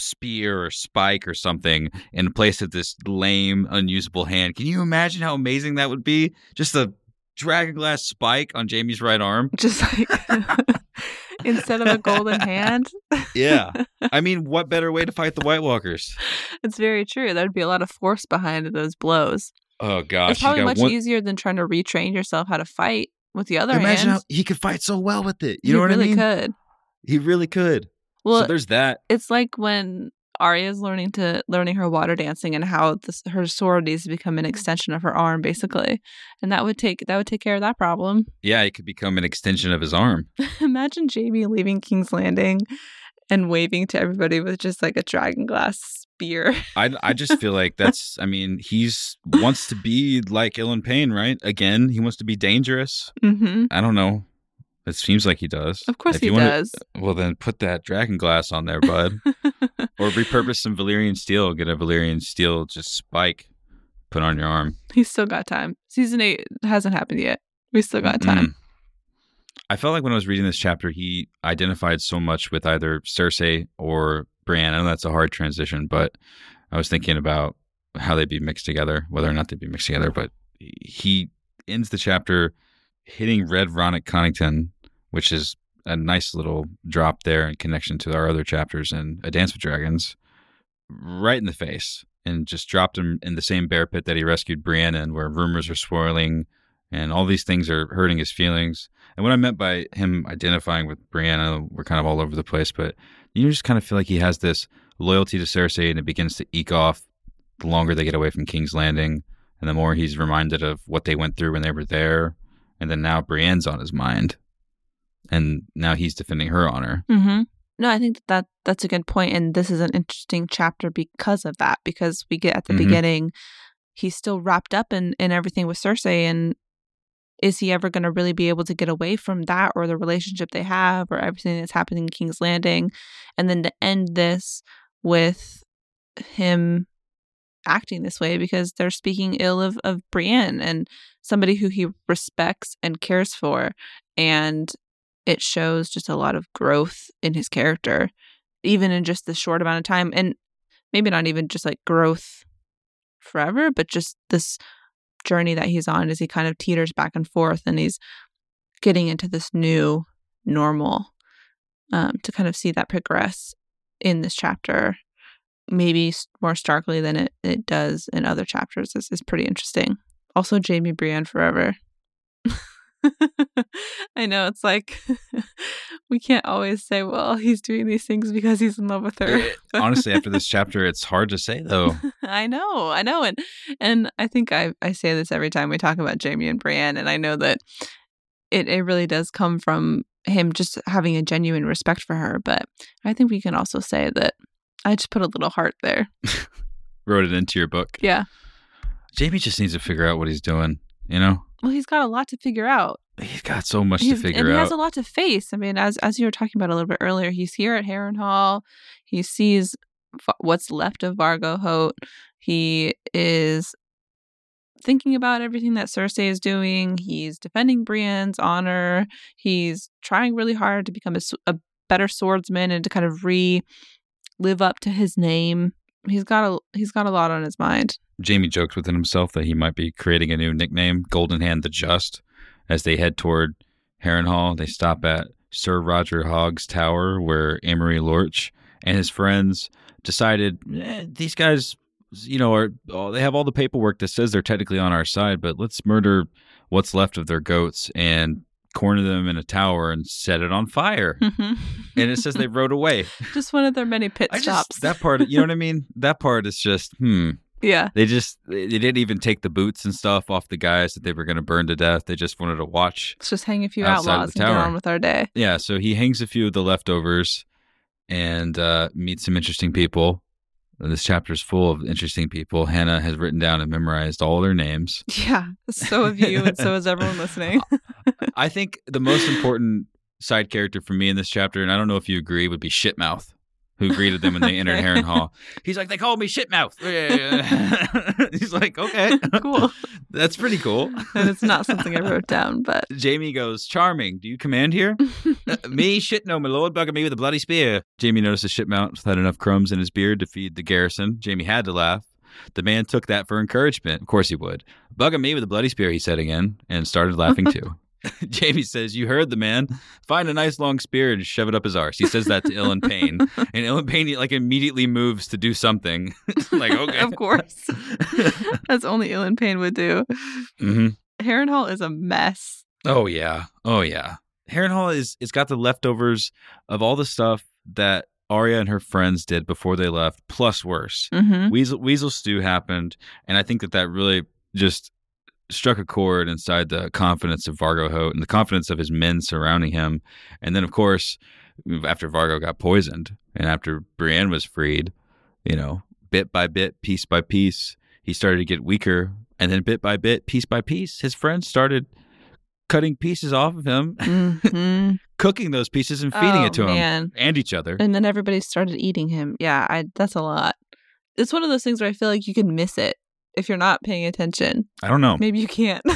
spear or spike or something in place of this lame, unusable hand. Can you imagine how amazing that would be? Just a dragon glass spike on Jaime's right arm. Just like instead of a golden hand. Yeah. I mean, what better way to fight the White Walkers? It's very true. There'd be a lot of force behind those blows. Oh gosh. it's probably much one- easier than trying to retrain yourself how to fight with the other Imagine hand. how he could fight so well with it. You He know what really I mean? He really could. He really could. Well, so there's that. it's like when Arya's learning to learning her water dancing and how this, her sword needs to become an extension of her arm, basically, and that would take that would take care of that problem. Yeah, it could become an extension of his arm. Imagine Jaime leaving King's Landing and waving to everybody with just like a dragon glass spear. I, I just feel like that's I mean, he's wants to be like Ilyn Payne, right? Again, he wants to be dangerous. hmm I don't know. It seems like he does. Of course If he you wanna- does. well then put that dragon glass on there, bud. or repurpose some Valyrian steel, get a Valyrian steel just spike put on your arm. He's still got time. Season eight hasn't happened yet. We still got time. Mm. I felt like when I was reading this chapter, he identified so much with either Cersei or Brienne. I know that's a hard transition, but I was thinking about how they'd be mixed together, whether or not they'd be mixed together. But he ends the chapter hitting Red Ronnet Connington, which is a nice little drop there in connection to our other chapters in A Dance with Dragons, right in the face, and just dropped him in the same bear pit that he rescued Brienne in, where rumors are swirling and all these things are hurting his feelings. And what I meant by him identifying with Brienne, we're kind of all over the place, but you just kind of feel like he has this loyalty to Cersei, and it begins to eke off the longer they get away from King's Landing, and the more he's reminded of what they went through when they were there, and then now Brienne's on his mind, and now he's defending her honor. Mm-hmm. No, I think that, that that's a good point, and this is an interesting chapter because of that. Because we get at the Mhm. beginning, he's still wrapped up in in everything with Cersei, and is he ever going to really be able to get away from that, or the relationship they have, or everything that's happening in King's Landing, and then to end this with him acting this way because they're speaking ill of of Brienne and somebody who he respects and cares for, and it shows just a lot of growth in his character, even in just this short amount of time. And maybe not even just like growth forever, but just this journey that he's on as he kind of teeters back and forth and he's getting into this new normal um, to kind of see that progress in this chapter maybe more starkly than it, it does in other chapters is, is pretty interesting also jaime brienne forever I know it's like we can't always say, well, he's doing these things because he's in love with her. Honestly, after this chapter, it's hard to say though. I know, I know, and and I think I I say this every time we talk about Jaime and Brienne, and I know that it it really does come from him just having a genuine respect for her. But I think we can also say that I just put a little heart there. Wrote it into your book. Yeah. Jaime just needs to figure out what he's doing. You know, Well, he's got a lot to figure out. he's got so much He's- to figure and he has a lot to face. I mean, as as you were talking about a little bit earlier, he's here at Harrenhal. He sees f- what's left of Vargo Hoat. He is thinking about everything that Cersei is doing. He's defending Brienne's honor. He's trying really hard to become a better swordsman and to kind of re live up to his name. He's got a he's got a lot on his mind. Jaime jokes within himself that he might be creating a new nickname, Golden Hand the Just. As they head toward Harrenhal, they stop at Sir Roger Hogg's tower, where Amory Lorch and his friends decided eh, these guys, you know, are oh, they have all the paperwork that says they're technically on our side, but let's murder what's left of their goats and corner them in a tower and set it on fire. Mhm. and it says they rode away. just one of their many pit I stops. just that part, you know what I mean? That part is just hmm. Yeah. They just they didn't even take the boots and stuff off the guys that they were going to burn to death. They just wanted to watch. Let's just hang a few outlaws and get on with our day. Yeah, so he hangs a few of the leftovers and uh, meets some interesting people. This chapter is full of interesting people. Hannah has written down and memorized all their names. Yeah. So have you, and so is everyone listening. I think the most important side character for me in this chapter, and I don't know if you agree, would be Shitmouth, who greeted them when they entered Okay. Harrenhal. He's like, they called me Shitmouth. He's like, okay, cool. that's pretty cool. And it's not something I wrote down, but Jaime goes, Charming, do you command here? "Uh, me? Shit, no, my lord, bugging me with a bloody spear. Jaime notices Shitmouth had enough crumbs in his beard to feed the garrison. Jaime had to laugh. The man took that for encouragement. Of course he would. Bugging me with a bloody spear, he said again, and started laughing too. Jaime says, You heard the man. Find a nice long spear and shove it up his arse. He says that to Ilyn Payne. And Ilyn Payne, like, immediately moves to do something. like, okay. of course. That's only Ilyn Payne would do. hmm Harrenhal is a mess. Oh yeah. Oh yeah. Harrenhal is it's got the leftovers of all the stuff that Arya and her friends did before they left, plus worse. Mm-hmm. Weasel Weasel Stew happened, and I think that that really just struck a chord inside the confidence of Vargo Hoat and the confidence of his men surrounding him. And then, of course, after Vargo got poisoned and after Brienne was freed, you know, bit by bit, piece by piece, he started to get weaker. And then, bit by bit, piece by piece, his friends started cutting pieces off of him, hmm cooking those pieces and feeding oh, it to him and each other. And then everybody started eating him. Yeah, I that's a lot. It's one of those things where I feel like you can miss it if you're not paying attention. I don't know. Maybe you can't.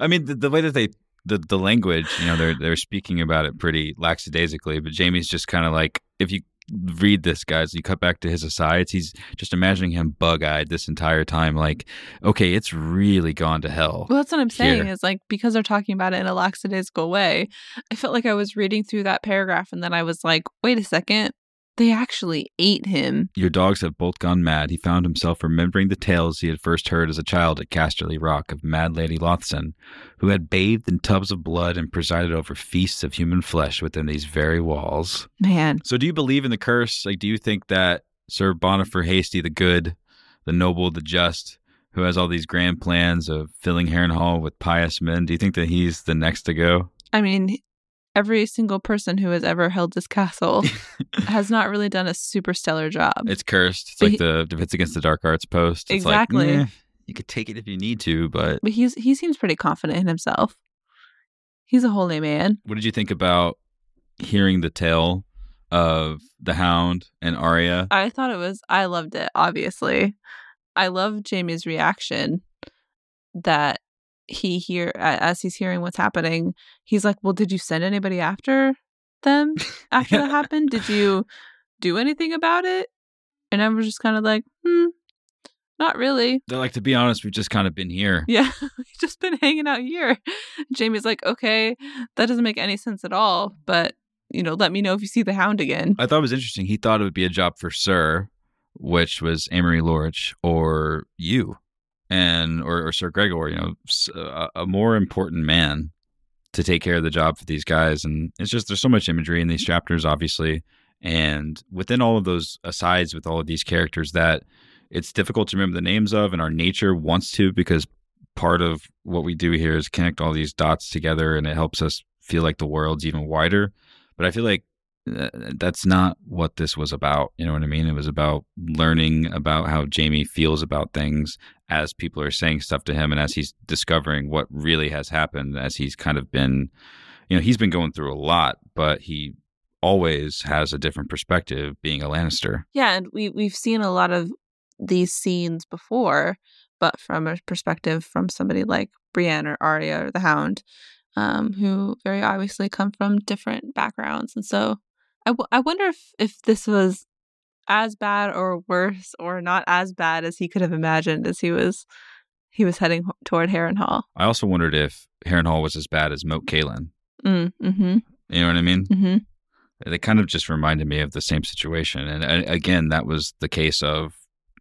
I mean, the, the way that they the the language, you know, they're they're speaking about it pretty lackadaisically. But Jaime's just kind of like, if you read this, guys, you cut back to his asides, he's just imagining him bug eyed this entire time. Like, okay, it's really gone to hell. Well, that's what I'm saying here. is like because they're talking about it in a lackadaisical way, I felt like I was reading through that paragraph and then I was like, wait a second, they actually ate him. Your dogs have both gone mad. He found himself remembering the tales he had first heard as a child at Casterly Rock of Mad Lady Lothston, who had bathed in tubs of blood and presided over feasts of human flesh within these very walls. Man, So, do you believe in the curse? Like, do you think that Sir Bonifer Hasty, the good, the noble, the just, who has all these grand plans of filling Harrenhal with pious men, do you think that he's the next to go? I mean, every single person who has ever held this castle has not really done a super stellar job. It's cursed. It's But like he- the Defense Against the Dark Arts post. It's Exactly. Like, "Meh, you could take it if you need to, but but he's he seems pretty confident in himself. He's a holy man. what did you think about hearing the tale of the Hound and Arya? I thought it was I loved it, obviously. I love Jaime's reaction that he hear as he's hearing what's happening, he's like, "Well, did you send anybody after them after that happened? Did you do anything about it?" And I was just kind of like, "Hmm, not really." They're like, to be honest, we've just kind of been here. Yeah, we've just been hanging out here. Jaime's like, "Okay, that doesn't make any sense at all, but you know, let me know if you see the hound again." I thought it was interesting. He thought it would be a job for Sir, which was Amory Lorch, or you, and or, or Sir Gregor. You know, a more important man to take care of the job for these guys. And it's just there's so much imagery in these chapters, obviously, and within all of those asides with all of these characters that it's difficult to remember the names of, and our nature wants to because part of what we do here is connect all these dots together, and it helps us feel like the world's even wider. But I feel like that's not what this was about. You know what I mean? It was about learning about how Jaime feels about things as people are saying stuff to him and as he's discovering what really has happened, as he's kind of been, you know, he's been going through a lot, but he always has a different perspective being a Lannister. Yeah, and we we've seen a lot of these scenes before, but from a perspective from somebody like Brienne or Arya or the Hound, um, who very obviously come from different backgrounds, and so I, w- I wonder if if this was as bad or worse or not as bad as he could have imagined as he was he was heading toward Harrenhal. I also wondered if Harrenhal was as bad as Moat Cailin. Mm, mm-hmm. You know what I mean? Mm-hmm. they kind of just reminded me of the same situation. And again, that was the case of,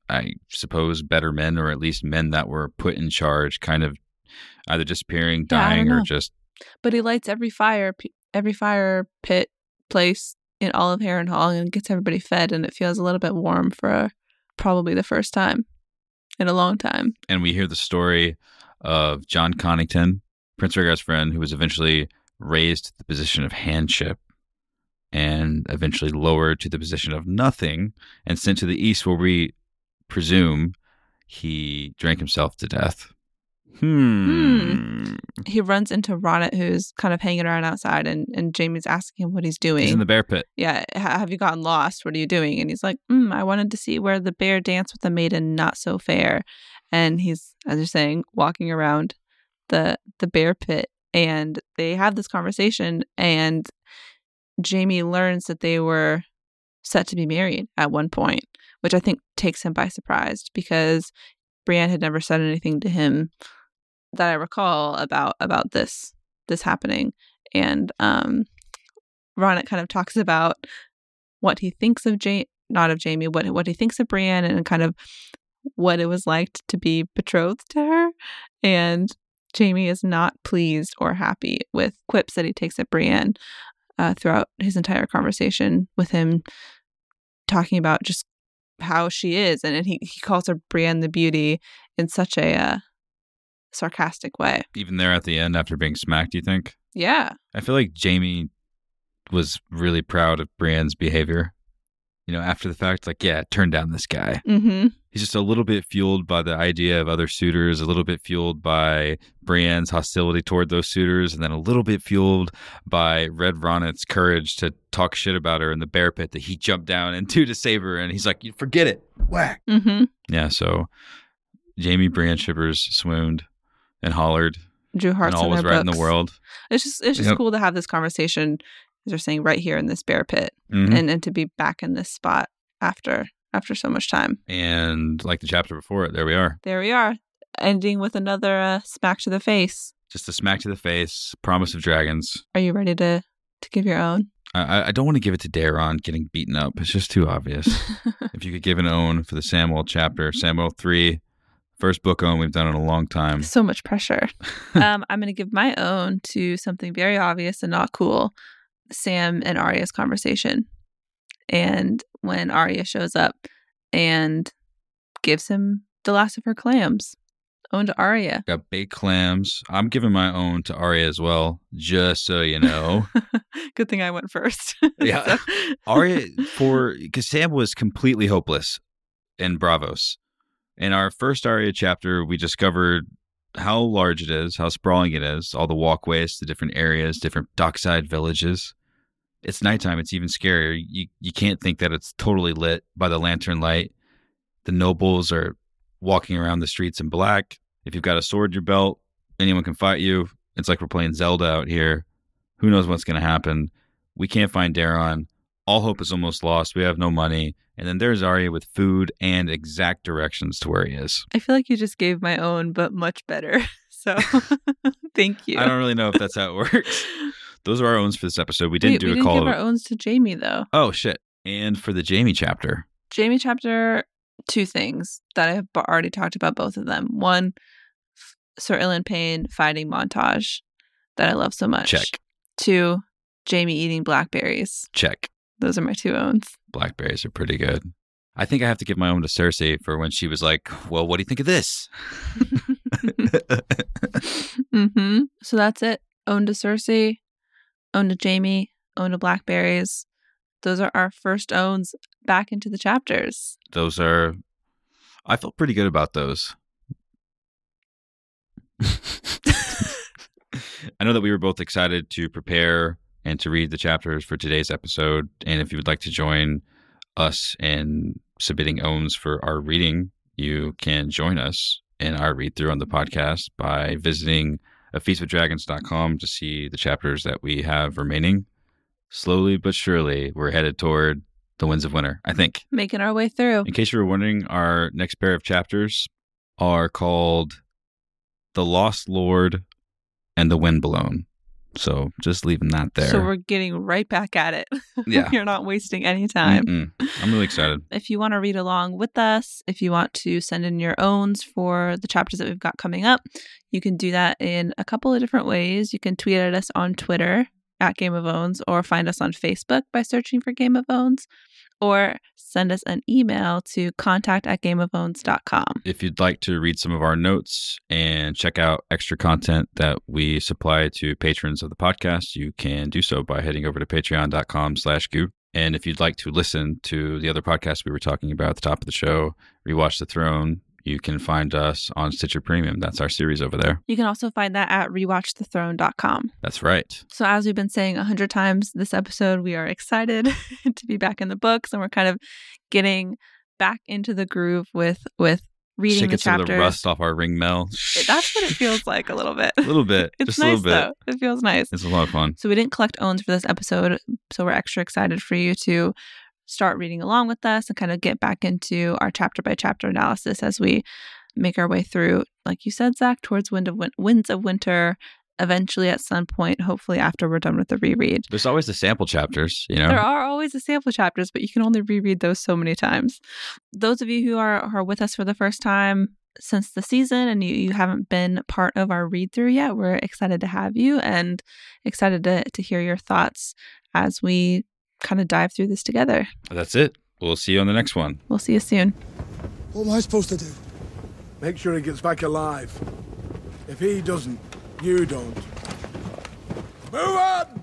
I suppose, better men, or at least men that were put in charge, kind of either disappearing, Yeah, dying, or just But he lights every fire, p- every fire pit place in of Harrenhal and gets everybody fed, and it feels a little bit warm for probably the first time in a long time. and we hear the story of Jon Connington, Prince Rhaegar's friend, who was eventually raised to the position of handship and eventually lowered to the position of nothing and sent to the east, where we presume he drank himself to death. Hmm. He runs into Ronnet, who's kind of hanging around outside, and, and Jaime's asking him what he's doing. He's in the bear pit. yeah, "Ha- have you gotten lost? What are you doing? And he's like, mm, I wanted to see where the bear danced with the maiden not so fair. And he's, as you're saying, walking around the the bear pit, and they have this conversation, and Jaime learns that they were set to be married at one point, which I think takes him by surprise because Brienne had never said anything to him that I recall about about this this happening, and um, Ronnet kind of talks about what he thinks of Jaime, not of Jaime, what what he thinks of Brienne, and kind of what it was like to be betrothed to her. And Jaime is not pleased or happy with quips that he takes at Brienne uh, throughout his entire conversation with him, talking about just how she is, and he he calls her Brienne the Beauty in such a uh, sarcastic way. Even there at the end after being smacked, do you think? Yeah, I feel like Jaime was really proud of Brienne's behavior. You know, after the fact, like, yeah, turn down this guy. mm-hmm. He's just a little bit fueled by the idea of other suitors, a little bit fueled by Brienne's hostility toward those suitors, and then a little bit fueled by Red Ronnet's courage to talk shit about her in the bear pit that he jumped down into to save her. And he's like, "You forget it, whack." Mm-hmm. Yeah, so Jaime Brienne shippers swooned and hollered, Drew hearts and all in was right in the world. It's just it's just Yep. cool to have this conversation, as you're saying, right here in this bear pit, Mhm. and and to be back in this spot after after so much time. And like the chapter before it, there we are. There we are, ending with another uh, smack to the face. Just a smack to the face, promise of dragons. Are you ready to to give your own? I, I- don't want to give it to Dareon getting beaten up. It's just too obvious. if you could give an own for the Samwell chapter, Samwell 3, first book own we've done in a long time. so much pressure. um, I'm going to give my own to something very obvious and not cool Sam and Arya's conversation. And when Arya shows up and gives him the last of her clams, own to Arya. Got baked clams. I'm giving my own to Arya as well, just so you know. Good thing I went first. Yeah. Arya, for because Sam was completely hopeless in Braavos. In our first Arya chapter, we discovered how large it is, how sprawling it is, all the walkways the different areas, different dockside villages. It's nighttime. It's even scarier. You you can't think that it's totally lit by the lantern light. The nobles are walking around the streets in black. If you've got a sword in your belt, anyone can fight you. It's like we're playing Zelda out here. Who knows what's going to happen? We can't find Dareon. All hope is almost lost. We have no money. And then there's Arya with food and exact directions to where he is. I feel like you just gave my own, but much better. So thank you. I don't really know if that's how it works. Those are our owns for this episode. We didn't Wait, do we a didn't call. give of- our owns to Jaime though. oh shit! And for the Jaime chapter, Jaime chapter, two things that I have already talked about both of them. One, Sir Ilyn Payne fighting montage that I love so much. check, Two, Jaime eating blackberries. check. Those are my two owns. Blackberries are pretty good. I think I have to give my own to Cersei for when she was like, "Well, what do you think of this?" hmm So that's it. Own to Cersei, own to Jaime, own to blackberries. Those are our first owns back into the chapters. those are. I felt pretty good about those. I know that we were both excited to prepare and to read the chapters for today's episode. And if you would like to join us in submitting owns for our reading, you can join us in our read through on the podcast by visiting a feastwithdragons.com to see the chapters that we have remaining. Slowly but surely, we're headed toward the winds of winter, I think. Making our way through. In case you were wondering, our next pair of chapters are called The Lost Lord and The Wind Blown. So just leaving that there. So we're getting right back at it. Yeah. You're not wasting any time. Mm-mm. I'm really excited. If you want to read along with us, if you want to send in your owns for the chapters that we've got coming up, you can do that in a couple of different ways. You can tweet at us on Twitter at Game of Owns or find us on Facebook by searching for Game of Owns or send us an email to contact at gameofowns.com. If you'd like to read some of our notes and check out extra content that we supply to patrons of the podcast, you can do so by heading over to patreon.com slash goo. And if you'd like to listen to the other podcasts we were talking about at the top of the show, Rewatch the Throne, you can find us on Stitcher Premium. That's our series over there. You can also find that at rewatchthethrone.com. That's right. So, as we've been saying a hundred times this episode, we are excited to be back in the books, and we're kind of getting back into the groove with with reading Shaking the some of chapters. the rust off our ring mail. That's what it feels like a little bit. a little bit. It's just nice a little bit. though. It feels nice. It's a lot of fun. So we didn't collect owns for this episode, so we're extra excited for you to start reading along with us and kind of get back into our chapter by chapter analysis as we make our way through, like you said, Zach, towards Wind of Win- Winds of Winter. Eventually, at some point, hopefully after we're done with the reread. There's always the sample chapters, you know? There are always the sample chapters, but you can only reread those so many times. Those of you who are, are with us for the first time since the season and you, you haven't been part of our read through yet, we're excited to have you and excited to, to hear your thoughts as we kind of dive through this together. That's it. We'll see you on the next one. We'll see you soon. What am I supposed to do? Make sure he gets back alive. If he doesn't, you don't. Move on!